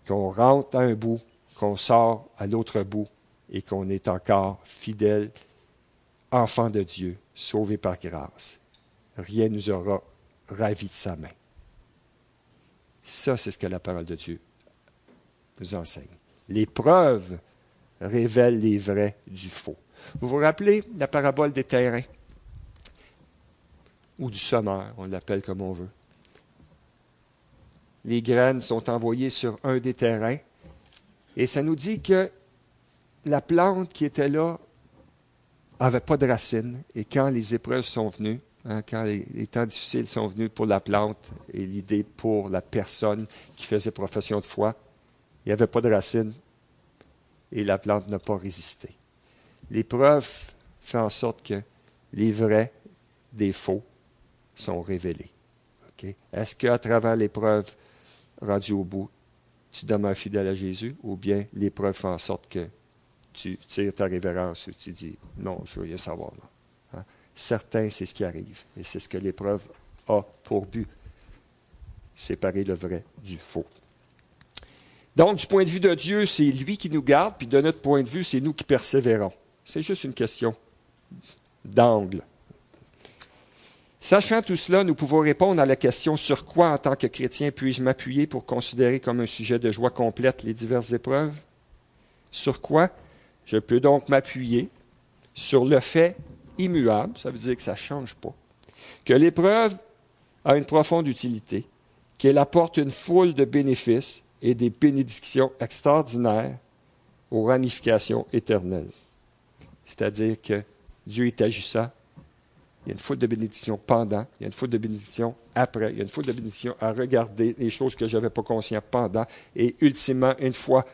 qu'on rentre à un bout, qu'on sort à l'autre bout et qu'on est encore fidèle, enfant de Dieu, sauvé par grâce. Rien ne nous aura ravi de sa main. Ça, c'est ce que la parole de Dieu nous enseigne. L'épreuve révèle les vrais du faux. Vous vous rappelez la parabole des terrains? Ou du semeur, on l'appelle comme on veut. Les graines sont envoyées sur un des terrains et ça nous dit que la plante qui était là n'avait pas de racines et quand les épreuves sont venues, hein, quand les, les, temps difficiles sont venus pour la plante et l'idée pour la personne qui faisait profession de foi, il n'y avait pas de racines, et la plante n'a pas résisté. L'épreuve fait en sorte que les vrais des faux sont révélés. Est-ce qu'à travers l'épreuve rendue au bout, tu demeures fidèle à Jésus ou bien l'épreuve fait en sorte que tu tires ta révérence ou tu dis non, je veux rien savoir. Hein? Certains, c'est ce qui arrive et c'est ce que l'épreuve a pour but séparer le vrai du faux. Donc, du point de vue de Dieu, c'est lui qui nous garde, puis de notre point de vue, c'est nous qui persévérons. C'est juste une question d'angle. Sachant tout cela, nous pouvons répondre à la question sur quoi, en tant que chrétien, puis-je m'appuyer pour considérer comme un sujet de joie complète les diverses épreuves? Sur quoi? Je peux donc m'appuyer sur le fait immuable, ça veut dire que ça ne change pas, que l'épreuve a une profonde utilité, qu'elle apporte une foule de bénéfices et des bénédictions extraordinaires aux ramifications éternelles? C'est-à-dire que Dieu est agissant. Il y a une foule de bénédictions pendant, il y a une foule de bénédictions après, il y a une foule de bénédictions à regarder les choses que je n'avais pas conscient pendant, et ultimement, une fois,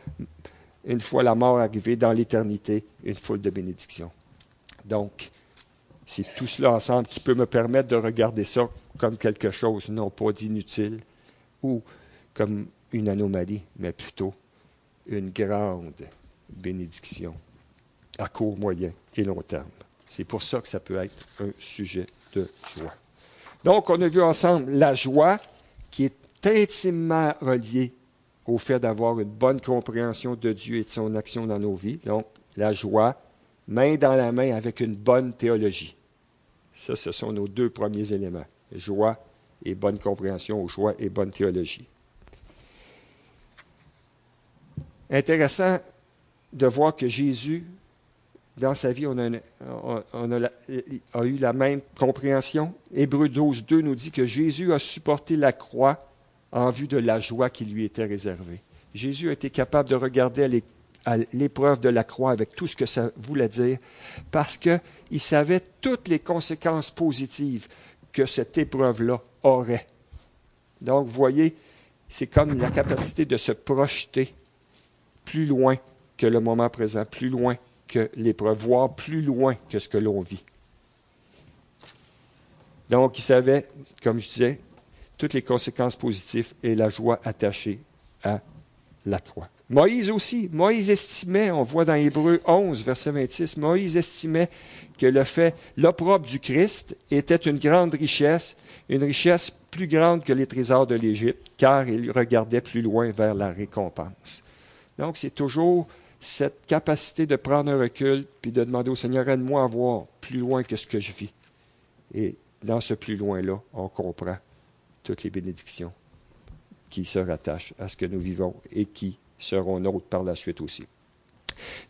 une fois la mort arrivée dans l'éternité, une foule de bénédictions. Donc, c'est tout cela ensemble qui peut me permettre de regarder ça comme quelque chose, non pas d'inutile ou comme une anomalie, mais plutôt une grande bénédiction à court, moyen et long terme. C'est pour ça que ça peut être un sujet de joie. Donc, on a vu ensemble la joie qui est intimement reliée au fait d'avoir une bonne compréhension de Dieu et de son action dans nos vies. Donc, la joie, main dans la main avec une bonne théologie. Ça, ce sont nos deux premiers éléments. Joie et bonne compréhension, ou joie et bonne théologie. Intéressant de voir que Jésus dans sa vie, on a, eu la même compréhension. Hébreu 12, 2 nous dit que Jésus a supporté la croix en vue de la joie qui lui était réservée. Jésus a été capable de regarder l'épreuve de la croix avec tout ce que ça voulait dire, parce qu'il savait toutes les conséquences positives que cette épreuve-là aurait. Donc, vous voyez, c'est comme la capacité de se projeter plus loin que le moment présent, plus loin que l'épreuve, voir plus loin que ce que l'on vit. Donc, il savait, comme je disais, toutes les conséquences positives et la joie attachée à la croix. Moïse aussi, Moïse estimait, on voit dans Hébreu 11, verset 26, Moïse estimait que le fait, l'opprobre du Christ était une grande richesse, une richesse plus grande que les trésors de l'Égypte, car il regardait plus loin vers la récompense. Donc, c'est toujours cette capacité de prendre un recul puis de demander au Seigneur, aide-moi à voir plus loin que ce que je vis. Et dans ce plus loin-là, on comprend toutes les bénédictions qui se rattachent à ce que nous vivons et qui seront nôtres par la suite aussi.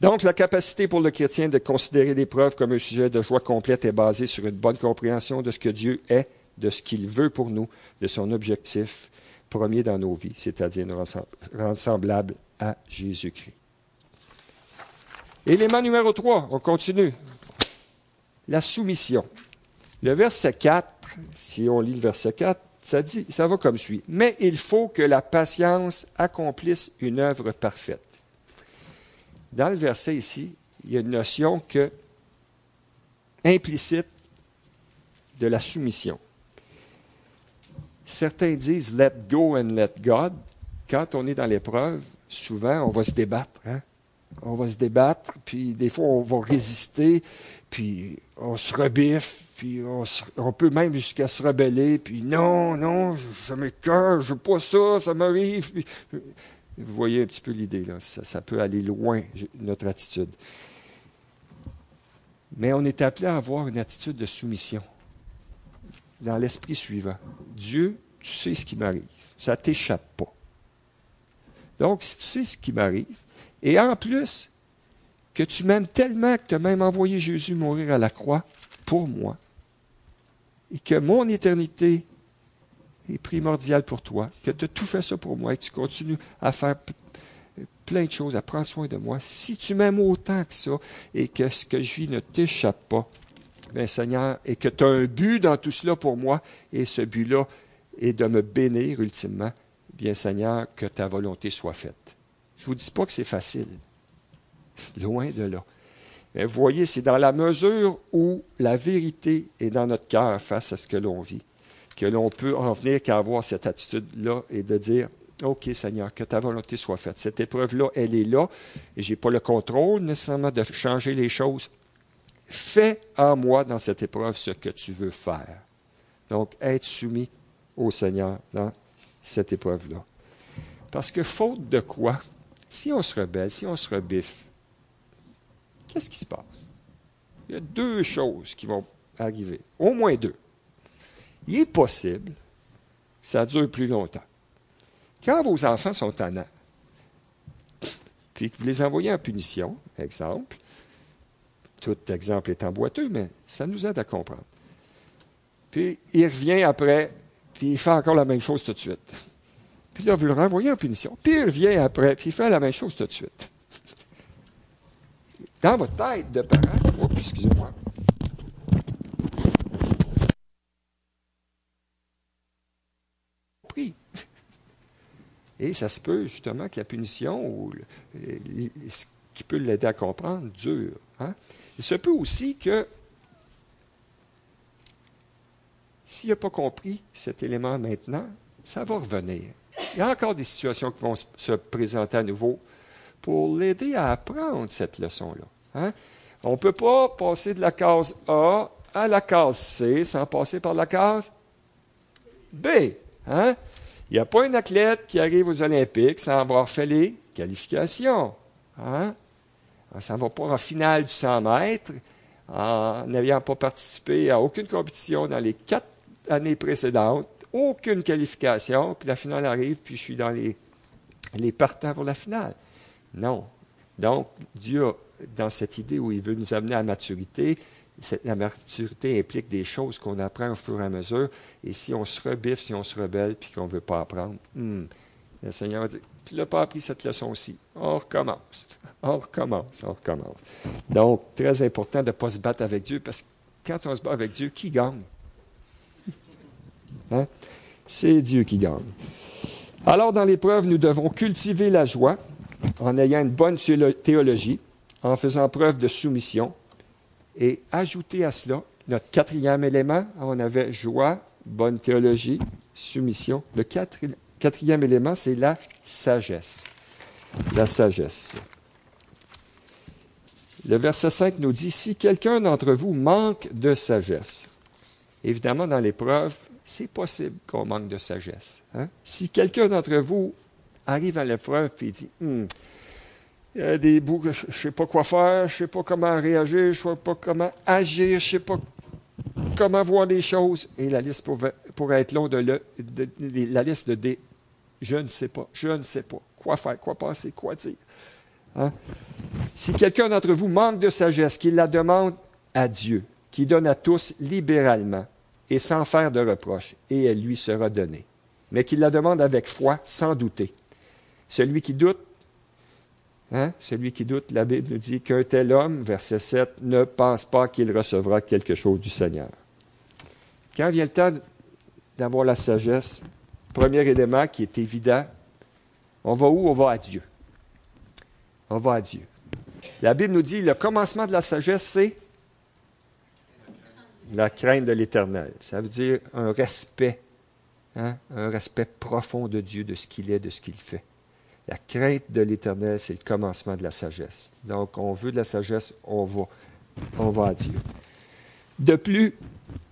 Donc, la capacité pour le chrétien de considérer l'épreuve comme un sujet de joie complète est basée sur une bonne compréhension de ce que Dieu est, de ce qu'il veut pour nous, de son objectif premier dans nos vies, c'est-à-dire nous rendre semblables à Jésus-Christ. Élément numéro 3, on continue. La soumission. Le verset 4, si on lit le verset 4, ça dit, ça va comme suit. Mais il faut que la patience accomplisse une œuvre parfaite. Dans le verset ici, il y a une notion que, implicite de la soumission. Certains disent let go and let God. Quand on est dans l'épreuve, souvent, on va se débattre. Hein? On va se débattre, puis des fois on va résister, puis on se rebiffe, puis on, peut même jusqu'à se rebeller, puis non, non, ça m'écoeure, je veux pas ça, ça m'arrive. Vous voyez un petit peu l'idée, là. Ça, peut aller loin, notre attitude. Mais on est appelé à avoir une attitude de soumission dans l'esprit suivant. Dieu, tu sais ce qui m'arrive. Ça t'échappe pas. Donc, si tu sais ce qui m'arrive, et en plus, que tu m'aimes tellement que tu as même envoyé Jésus mourir à la croix pour moi, et que mon éternité est primordiale pour toi, que tu as tout fait ça pour moi, et que tu continues à faire plein de choses, à prendre soin de moi, si tu m'aimes autant que ça, et que ce que je vis ne t'échappe pas, bien Seigneur, et que tu as un but dans tout cela pour moi, et ce but-là est de me bénir ultimement, bien Seigneur, que ta volonté soit faite. Je ne vous dis pas que c'est facile. Loin de là. Mais vous voyez, c'est dans la mesure où la vérité est dans notre cœur face à ce que l'on vit, que l'on peut en venir qu'à avoir cette attitude-là et de dire, OK Seigneur, que ta volonté soit faite. Cette épreuve-là, elle est là, et je n'ai pas le contrôle nécessairement de changer les choses. Fais en moi dans cette épreuve ce que tu veux faire. Donc, être soumis au Seigneur dans cette épreuve-là. Parce que faute de quoi, si on se rebelle, si on se rebiffe, qu'est-ce qui se passe? Il y a deux choses qui vont arriver, au moins deux. Il est possible que ça dure plus longtemps. Quand vos enfants sont tannants, puis que vous les envoyez en punition, exemple, tout exemple est boiteux, mais ça nous aide à comprendre. Puis il revient après, puis il fait encore la même chose tout de suite. Puis là, vous le renvoyez en punition. Puis il revient après, puis il fait la même chose tout de suite. Dans votre tête de parent, excusez-moi, Et ça se peut justement que la punition ou ce qui peut l'aider à comprendre dure. Hein. Il se peut aussi que s'il n'a pas compris cet élément maintenant, ça va revenir. Il y a encore des situations qui vont se présenter à nouveau pour l'aider à apprendre cette leçon-là. Hein? On ne peut pas passer de la case A à la case C sans passer par la case B. Hein? Il n'y a pas un athlète qui arrive aux Olympiques sans avoir fait les qualifications. Hein? Ça ne va pas en finale du 100 mètres en n'ayant pas participé à aucune compétition dans les quatre années précédentes, aucune qualification, puis la finale arrive, puis je suis dans les, les partants pour la finale. Non. Donc, Dieu, dans cette idée où il veut nous amener à la maturité, la maturité implique des choses qu'on apprend au fur et à mesure. Et si on se rebiffe, si on se rebelle, puis qu'on ne veut pas apprendre, hmm, le Seigneur dit, tu n'as pas appris cette leçon aussi. On recommence. On recommence. On recommence. Donc, très important de ne pas se battre avec Dieu, parce que quand on se bat avec Dieu, qui gagne? Hein? C'est Dieu qui gagne. Alors, dans l'épreuve, nous devons cultiver la joie en ayant une bonne théologie, en faisant preuve de soumission, et ajouter à cela notre quatrième élément, on avait joie, bonne théologie, soumission. Le quatrième élément, c'est la sagesse. La sagesse. Le verset 5 nous dit, si quelqu'un d'entre vous manque de sagesse, évidemment dans l'épreuve, c'est possible qu'on manque de sagesse. Hein? Si quelqu'un d'entre vous arrive à l'épreuve et dit, hmm, il y a des bouts que je ne sais pas quoi faire, je ne sais pas comment réagir, je ne sais pas comment agir, je ne sais pas comment voir les choses. Et la liste pourrait, être longue de, la liste de des je ne sais pas, je ne sais pas quoi faire, quoi penser, quoi dire. Hein? Si quelqu'un d'entre vous manque de sagesse, qu'il la demande à Dieu, qui donne à tous libéralement et sans faire de reproche, et elle lui sera donnée. Mais qu'il la demande avec foi, sans douter. Celui qui doute Hein? Celui qui doute, la Bible nous dit qu'un tel homme, verset 7, ne pense pas qu'il recevra quelque chose du Seigneur. Quand vient le temps d'avoir la sagesse, premier élément qui est évident, on va où? On va à Dieu. On va à Dieu. La Bible nous dit le commencement de la sagesse, c'est la crainte de l'Éternel. Ça veut dire un respect, hein? un respect profond de Dieu, de ce qu'il est, de ce qu'il fait. La crainte de l'Éternel, c'est le commencement de la sagesse. Donc, on veut de la sagesse, on va, on va à Dieu. De plus,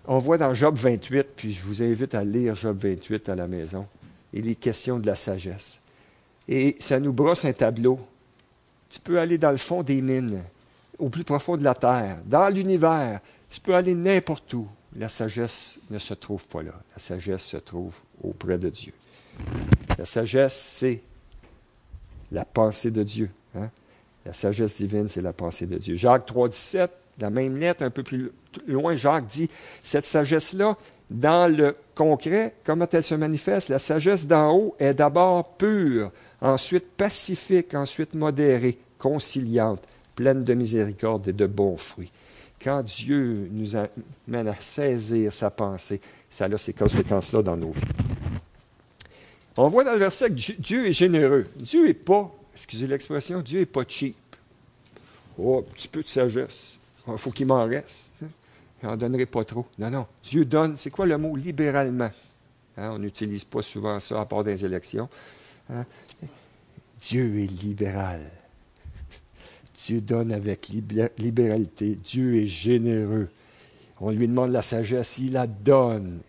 on voit dans Job 28, puis je vous invite à lire Job 28 à la maison, il est question de la sagesse. Et ça nous brosse un tableau. Tu peux aller dans le fond des mines, au plus profond de la terre, dans l'univers. Tu peux aller n'importe où. La sagesse ne se trouve pas là. La sagesse se trouve auprès de Dieu. La sagesse, c'est la pensée de Dieu. Hein? La sagesse divine, c'est la pensée de Dieu. Jacques 3, 17, la même lettre, un peu plus loin, Jacques dit, cette sagesse-là, dans le concret, comment elle se manifeste? La sagesse d'en haut est d'abord pure, ensuite pacifique, ensuite modérée, conciliante, pleine de miséricorde et de bons fruits. Quand Dieu nous amène à saisir sa pensée, ça a ces conséquences-là dans nos vies. On voit dans le verset que Dieu est généreux. Dieu n'est pas, excusez l'expression, Dieu n'est pas cheap. Oh, un petit peu de sagesse. Il oh, faut qu'il m'en reste. Je n'en donnerai pas trop. Non, non. Dieu donne, c'est quoi le mot libéralement? Hein, on n'utilise pas souvent ça à part des élections. Hein? Dieu est libéral. Dieu donne avec libéralité. Dieu est généreux. On lui demande la sagesse, il la donne.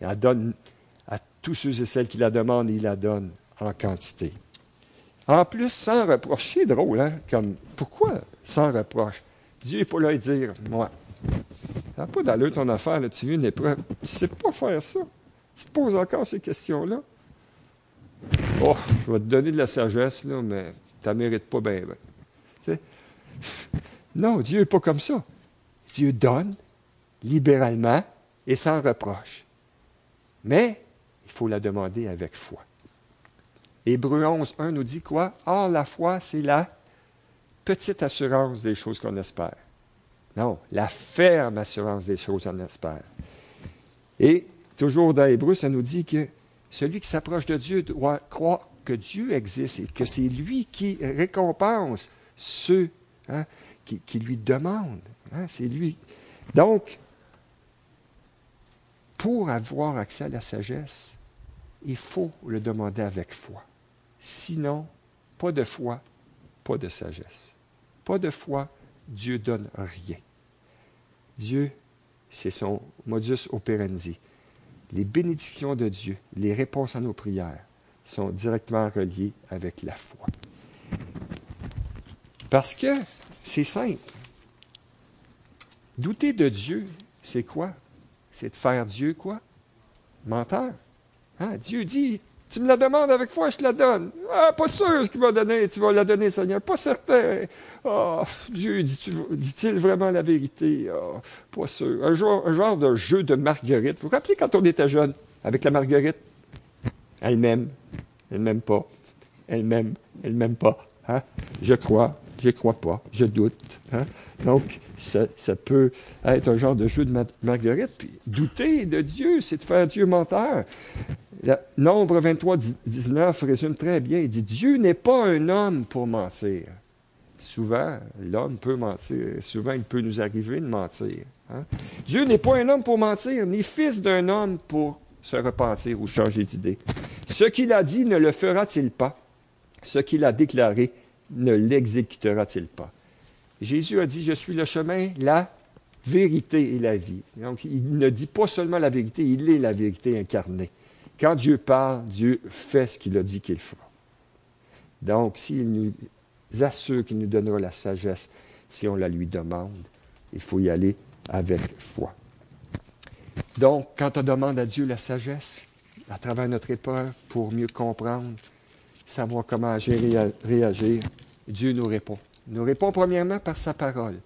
Il la donne tous ceux et celles qui la demandent, il la donne en quantité. En plus, sans reproche. C'est drôle, hein? Pourquoi sans reproche? Dieu n'est pas là à dire, moi, ça pas d'allure ton affaire, là, tu vis une épreuve. Tu ne sais pas faire ça. Tu te poses encore ces questions-là. Oh, je vais te donner de la sagesse, là, mais tu ne mérites pas bien. Non, Dieu n'est pas comme ça. Dieu donne libéralement et sans reproche. Mais il faut la demander avec foi. Hébreu 11, 1 nous dit quoi? Or, la foi, c'est la petite assurance des choses qu'on espère. Non, la ferme assurance des choses qu'on espère. Et toujours dans Hébreu, ça nous dit que celui qui s'approche de Dieu doit croire que Dieu existe et que c'est lui qui récompense ceux hein, qui, lui demandent. Hein, c'est lui. Donc, pour avoir accès à la sagesse, il faut le demander avec foi. Sinon, pas de foi, pas de sagesse. Pas de foi, Dieu donne rien. Dieu, c'est son modus operandi. Les bénédictions de Dieu, les réponses à nos prières sont directement reliées avec la foi. Parce que c'est simple. Douter de Dieu, c'est quoi? C'est de faire Dieu quoi? Menteur. Hein? Dieu dit, tu me la demandes avec foi, je te la donne. Ah, pas sûr ce qu'il m'a donné, tu vas la donner, Seigneur. Pas certain. Ah, Dieu dit-il vraiment la vérité? Ah, pas sûr. Un genre, un genre de jeu de marguerite. Vous vous rappelez quand on était jeune, avec la marguerite? Elle m'aime. Elle m'aime pas. Elle m'aime. Elle m'aime pas. Hein? Je crois. Je crois pas. Je doute. Hein? Donc, ça, peut être un genre de jeu de marguerite. Douter de Dieu, c'est de faire Dieu menteur. Nombre 23, 19 résume très bien. Il dit Dieu n'est pas un homme pour mentir. Souvent, l'homme peut mentir. Souvent, il peut nous arriver de mentir. Hein. Dieu n'est pas un homme pour mentir, ni fils d'un homme pour se repentir ou changer d'idée. Ce qu'il a dit ne le fera-t-il pas? Ce qu'il a déclaré ne l'exécutera-t-il pas? Jésus a dit, je suis le chemin, la vérité et la vie. Donc, il ne dit pas seulement la vérité, il est la vérité incarnée. Quand Dieu parle, Dieu fait ce qu'il a dit qu'il fera. Donc, s'il nous assure qu'il nous donnera la sagesse, si on la lui demande, il faut y aller avec foi. Donc, quand on demande à Dieu la sagesse, à travers notre épreuve, pour mieux comprendre, savoir comment agir réagir, Dieu nous répond. Il nous répond premièrement par sa parole.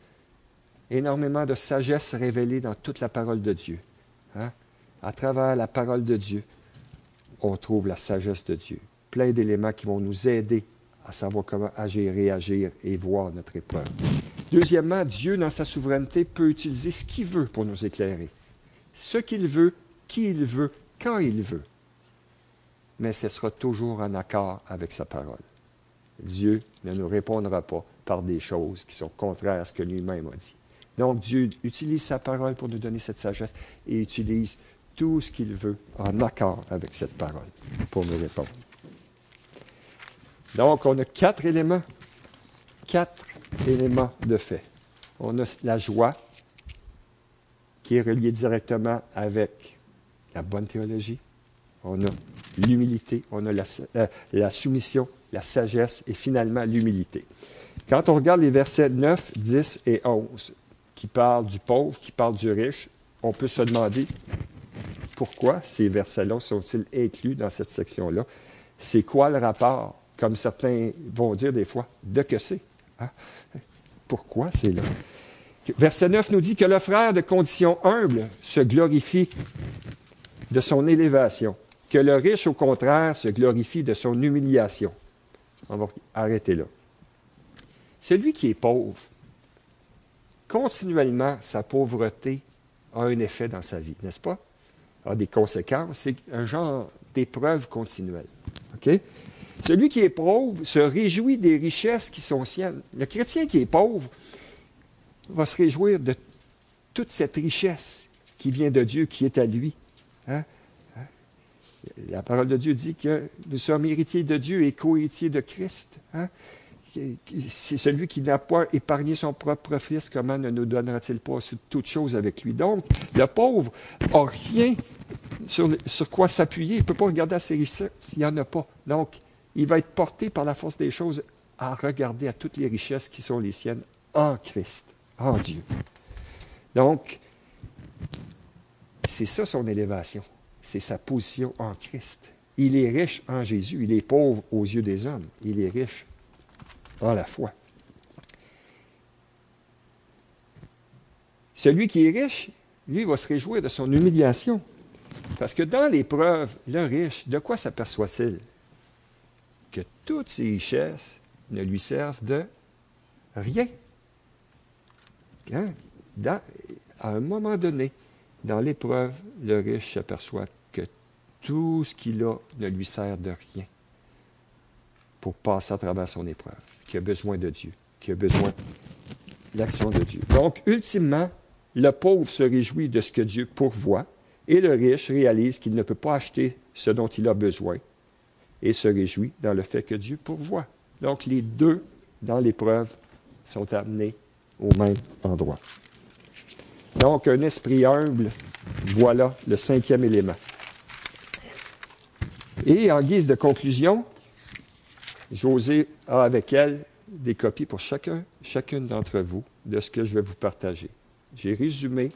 Énormément de sagesse révélée dans toute la parole de Dieu. Hein? À travers la parole de Dieu, on trouve la sagesse de Dieu. Plein d'éléments qui vont nous aider à savoir comment agir, réagir et voir notre épreuve. Deuxièmement, Dieu, dans sa souveraineté, peut utiliser ce qu'il veut pour nous éclairer. Ce qu'il veut, qui il veut, quand il veut. Mais ce sera toujours en accord avec sa parole. Dieu ne nous répondra pas par des choses qui sont contraires à ce que lui-même a dit. Donc Dieu utilise sa parole pour nous donner cette sagesse et utilise tout ce qu'il veut en accord avec cette parole pour nous répondre. Donc, on a quatre éléments, quatre éléments de fait. On a la joie, qui est reliée directement avec la bonne théologie. On a l'humilité, on a la, soumission, la sagesse et finalement l'humilité. Quand on regarde les versets 9, 10 et 11, qui parlent du pauvre, qui parlent du riche, on peut se demander pourquoi ces versets-là sont-ils inclus dans cette section-là? C'est quoi le rapport, comme certains vont dire des fois, de que c'est? Hein? Pourquoi c'est là? Verset 9 nous dit que le frère de condition humble se glorifie de son élévation, que le riche, au contraire, se glorifie de son humiliation. On va arrêter là. Celui qui est pauvre, continuellement, sa pauvreté a un effet dans sa vie, n'est-ce pas? a des conséquences. C'est un genre d'épreuve continuelle. Celui qui est pauvre se réjouit des richesses qui sont siennes. Le chrétien qui est pauvre va se réjouir de toute cette richesse qui vient de Dieu, qui est à lui. Hein? La parole de Dieu dit que nous sommes héritiers de Dieu et co-héritiers de Christ. Hein? C'est celui qui n'a pas épargné son propre fils, comment ne nous donnera-t-il pas toutes choses avec lui? Donc, le pauvre n'a rien sur, sur quoi s'appuyer. Il ne peut pas regarder à ses richesses s'il n'y en a pas. Donc, il va être porté par la force des choses à regarder à toutes les richesses qui sont les siennes en Christ, en Dieu. Donc, c'est ça son élévation. C'est sa position en Christ. Il est riche en Jésus. Il est pauvre aux yeux des hommes. Il est riche en la foi. Celui qui est riche, lui, va se réjouir de son humiliation. Parce que dans l'épreuve, le riche, de quoi s'aperçoit-il? Que toutes ses richesses ne lui servent de rien. Hein? à un moment donné, dans l'épreuve, le riche s'aperçoit que tout ce qu'il a ne lui sert de rien pour passer à travers son épreuve, qu'il a besoin de Dieu, qu'il a besoin de l'action de Dieu. Donc, ultimement, le pauvre se réjouit de ce que Dieu pourvoit et le riche réalise qu'il ne peut pas acheter ce dont il a besoin et se réjouit dans le fait que Dieu pourvoit. Donc, les deux, dans l'épreuve, sont amenés au même endroit. Donc, un esprit humble, voilà le cinquième élément. Et en guise de conclusion, José a avec elle des copies pour chacun, chacune d'entre vous de ce que je vais vous partager. J'ai résumé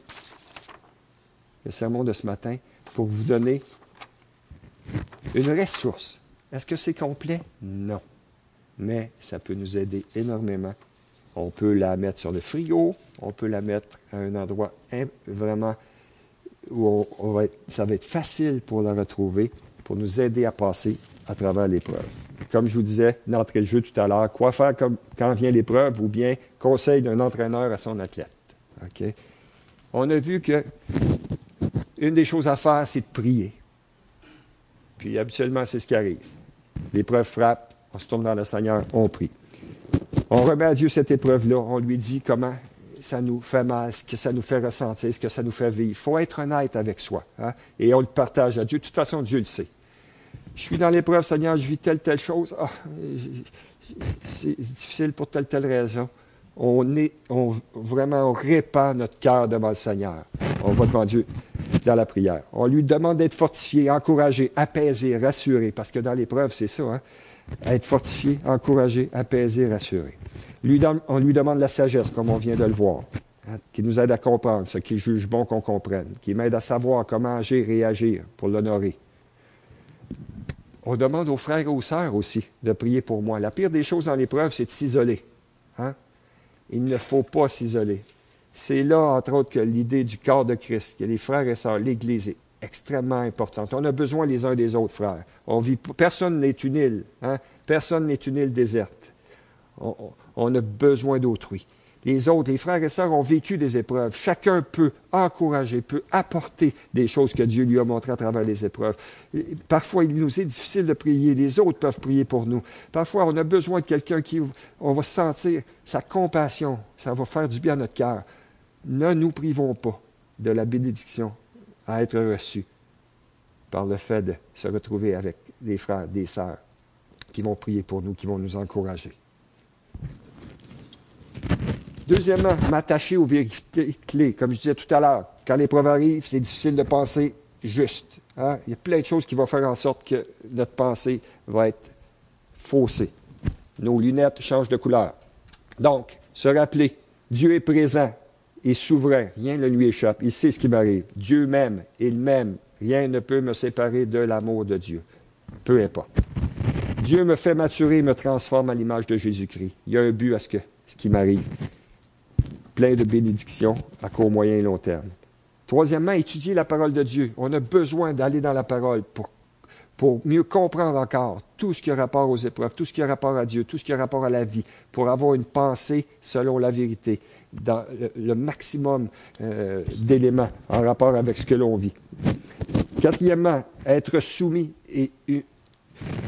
le sermon de ce matin pour vous donner une ressource. Est-ce que c'est complet? Non. Mais ça peut nous aider énormément on peut la mettre sur le frigo, on peut la mettre à un endroit vraiment où ça va être facile pour la retrouver, pour nous aider à passer à travers l'épreuve. Comme je vous disais d'entrée de jeu tout à l'heure, quoi faire quand vient l'épreuve ou bien conseil d'un entraîneur à son athlète. On a vu que une des choses à faire, c'est de prier. Puis habituellement, c'est ce qui arrive. L'épreuve frappe, on se tourne dans le Seigneur, on prie. On remet à Dieu cette épreuve-là. On lui dit comment ça nous fait mal, ce que ça nous fait ressentir, ce que ça nous fait vivre. Il faut être honnête avec soi. Hein. Et on le partage à Dieu. De toute façon, Dieu le sait. Je suis dans l'épreuve, Seigneur, je vis telle, telle chose. Ah, c'est difficile pour telle, telle raison. On est, on, vraiment, on répand notre cœur devant le Seigneur. On va devant Dieu dans la prière. On lui demande d'être fortifié, encouragé, apaisé, rassuré, parce que dans l'épreuve, c'est ça. Hein? Être fortifié, encouragé, apaisé, rassuré. on lui demande la sagesse, comme on vient de le voir, hein, qui nous aide à comprendre ce qu'il juge bon qu'on comprenne, qui m'aide à savoir comment agir et agir pour l'honorer. On demande aux frères et aux sœurs aussi de prier pour moi. La pire des choses dans l'épreuve, c'est de s'isoler. Hein. Il ne faut pas s'isoler. C'est là, entre autres, que l'idée du corps de Christ, que les frères et sœurs, l'Église est extrêmement importante. On a besoin les uns des autres, frères. On vit, personne n'est une île. Hein? Personne n'est une île déserte. On, a besoin d'autrui. Les autres, les frères et sœurs ont vécu des épreuves. Chacun peut encourager, peut apporter des choses que Dieu lui a montrées à travers les épreuves. Parfois, il nous est difficile de prier. Les autres peuvent prier pour nous. Parfois, on a besoin de quelqu'un qui, on va sentir sa compassion. Ça va faire du bien à notre cœur. Ne nous privons pas de la bénédiction à être reçu par le fait de se retrouver avec des frères, des sœurs qui vont prier pour nous, qui vont nous encourager. Deuxièmement, m'attacher aux vérités clés. Comme je disais tout à l'heure, quand l'épreuve arrive, c'est difficile de penser juste. Hein? Il y a plein de choses qui vont faire en sorte que notre pensée va être faussée. Nos lunettes changent de couleur. Donc, se rappeler, Dieu est présent, est souverain, rien ne lui échappe, il sait ce qui m'arrive. Dieu m'aime, il m'aime, rien ne peut me séparer de l'amour de Dieu. Peu importe. Dieu me fait maturer, me transforme à l'image de Jésus-Christ. Il y a un but à ce, ce qui m'arrive. Plein de bénédictions à court, moyen et long terme. Troisièmement, étudier la parole de Dieu. On a besoin d'aller dans la parole pour pour mieux comprendre encore tout ce qui a rapport aux épreuves, tout ce qui a rapport à Dieu, tout ce qui a rapport à la vie, pour avoir une pensée selon la vérité, dans le, maximum euh, d'éléments en rapport avec ce que l'on vit. Quatrièmement, être soumis et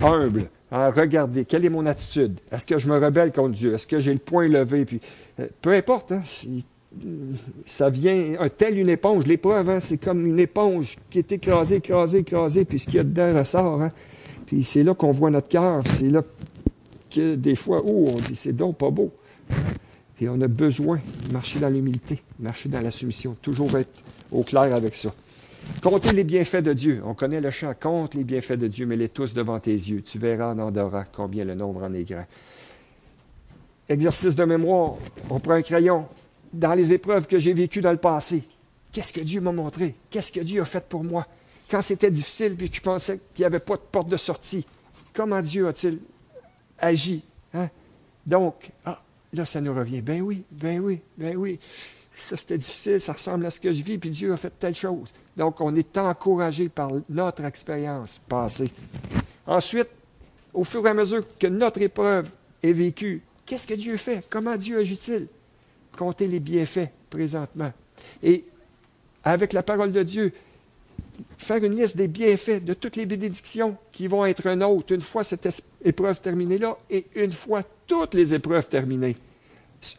humble. à regarder, quelle est mon attitude? Est-ce que je me rebelle contre Dieu? Est-ce que j'ai le poing levé? Puis, euh, peu importe, hein, ça vient, tel une éponge. L'épreuve, c'est comme une éponge qui est écrasée, écrasée, écrasée, puis ce qu'il y a dedans ressort. Hein. Puis c'est là qu'on voit notre cœur. C'est là que des fois, oh, on dit c'est donc pas beau. Et on a besoin de marcher dans l'humilité, marcher dans la soumission, toujours être au clair avec ça. Comptez les bienfaits de Dieu. On connaît le chant. Compte les bienfaits de Dieu, mets-les tous devant tes yeux. Tu verras en Andorra combien le nombre en est grand. Exercice de mémoire. On prend un crayon. Dans les épreuves que j'ai vécues dans le passé, qu'est-ce que Dieu m'a montré? Qu'est-ce que Dieu a fait pour moi? Quand c'était difficile et que je pensais qu'il n'y avait pas de porte de sortie, comment Dieu a-t-il agi? Hein? Donc, ah, là, ça nous revient. Ben oui, ben oui, ben oui. Ça, c'était difficile, ça ressemble à ce que je vis, puis Dieu a fait telle chose. Donc, on est encouragé par notre expérience passée. Ensuite, au fur et à mesure que notre épreuve est vécue, qu'est-ce que Dieu fait? Comment Dieu agit-il? Comptez les bienfaits présentement. Et avec la parole de Dieu, faire une liste des bienfaits de toutes les bénédictions qui vont être nôtres une fois cette épreuve terminée là et une fois toutes les épreuves terminées.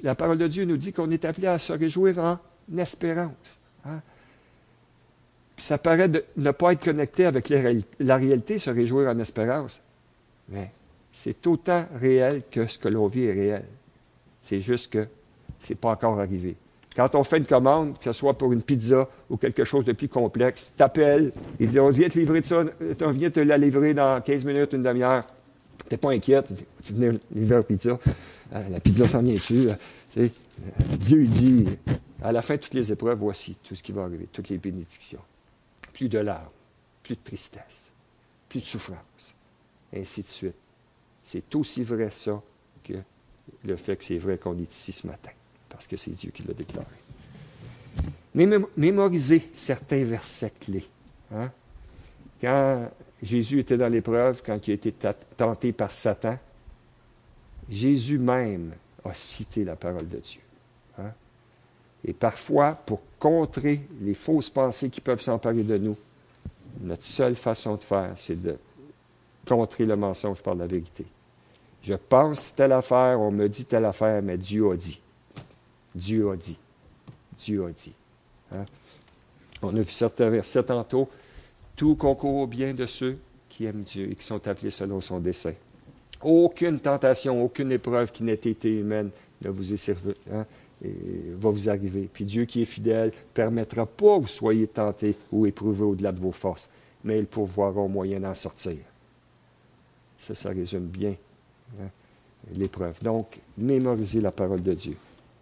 La parole de Dieu nous dit qu'on est appelé à se réjouir en espérance. Hein. Ça paraît de ne pas être connecté avec la réalité, se réjouir en espérance. Mais c'est autant réel que ce que l'on vit est réel. C'est juste que ce n'est pas encore arrivé. Quand on fait une commande, que ce soit pour une pizza ou quelque chose de plus complexe, t'appelles, ils disent, on te livrer ça, on vient te la livrer dans 15 minutes, une demi-heure. Tu n'es pas inquiète, tu venais livrer la pizza? Euh, la pizza s'en vient-tu? Euh, Dieu dit, à la fin de toutes les épreuves, voici tout ce qui va arriver, toutes les bénédictions. Plus de larmes, plus de tristesse, plus de souffrance, ainsi de suite. C'est aussi vrai ça que le fait que c'est vrai qu'on est ici ce matin, parce que c'est Dieu qui l'a déclaré. Mémorisez certains versets clés. Hein. Quand Jésus était dans l'épreuve, quand il a été tenté par Satan, Jésus même a cité la parole de Dieu. Hein. Et parfois, pour contrer les fausses pensées qui peuvent s'emparer de nous, notre seule façon de faire, c'est de contrer le mensonge par la vérité. Je pense telle affaire, on me dit telle affaire, mais Dieu a dit. Dieu a dit. Dieu a dit. Hein? On a vu certains versets tantôt. Tout concourt au bien de ceux qui aiment Dieu et qui sont appelés selon son dessein. Aucune tentation, aucune épreuve qui n'ait été humaine ne vous est servie, hein, va vous arriver. Puis Dieu qui est fidèle permettra pas que vous soyez tentés ou éprouvés au-delà de vos forces, mais il pourvoira au moyen d'en sortir. Ça, ça résume bien hein, l'épreuve. Donc, mémorisez la parole de Dieu.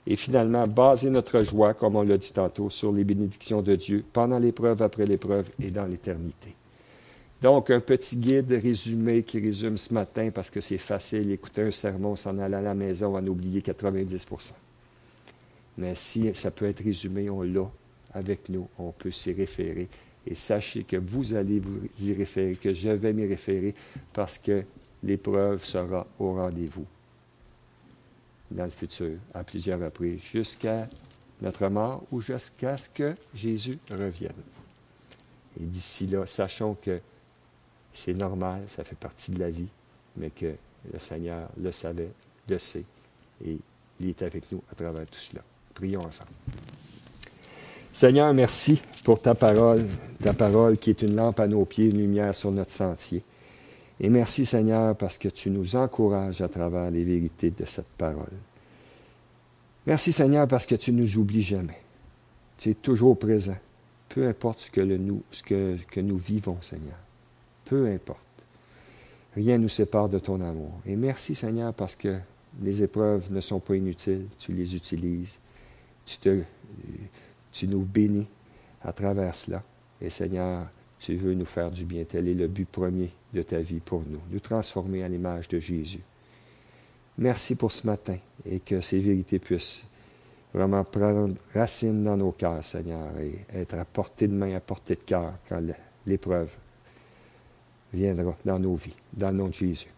Et finalement, basez notre joie, comme on l'a dit tantôt, sur les bénédictions de Dieu pendant l'épreuve, après l'épreuve et dans l'éternité. Donc, un petit guide résumé qui résume ce matin parce que c'est facile, écouter un sermon, s'en aller à la maison, en oublier 90% Mais si ça peut être résumé, on l'a avec nous, on peut s'y référer. Et sachez que vous allez vous y référer, que je vais m'y référer parce que l'épreuve sera au rendez-vous dans le futur, à plusieurs reprises, jusqu'à notre mort ou jusqu'à ce que Jésus revienne. Et d'ici là, sachons que c'est normal, ça fait partie de la vie, mais que le Seigneur le savait, le sait, et il est avec nous à travers tout cela. Prions ensemble. Seigneur, merci pour ta parole, ta parole qui est une lampe à nos pieds, une lumière sur notre sentier. Et merci Seigneur parce que tu nous encourages à travers les vérités de cette parole. Merci Seigneur parce que tu ne nous oublies jamais. Tu es toujours présent, peu importe ce que, nous, vivons Seigneur. Peu importe. Rien ne nous sépare de ton amour. Et merci Seigneur parce que les épreuves ne sont pas inutiles, tu les utilises, tu, tu nous bénis à travers cela. Et Seigneur, tu veux nous faire du bien. Tel est le but premier de ta vie pour nous, nous transformer à l'image de Jésus. Merci pour ce matin et que ces vérités puissent vraiment prendre racine dans nos cœurs, Seigneur, et être à portée de main, à portée de cœur quand l'épreuve viendra dans nos vies, dans le nom de Jésus.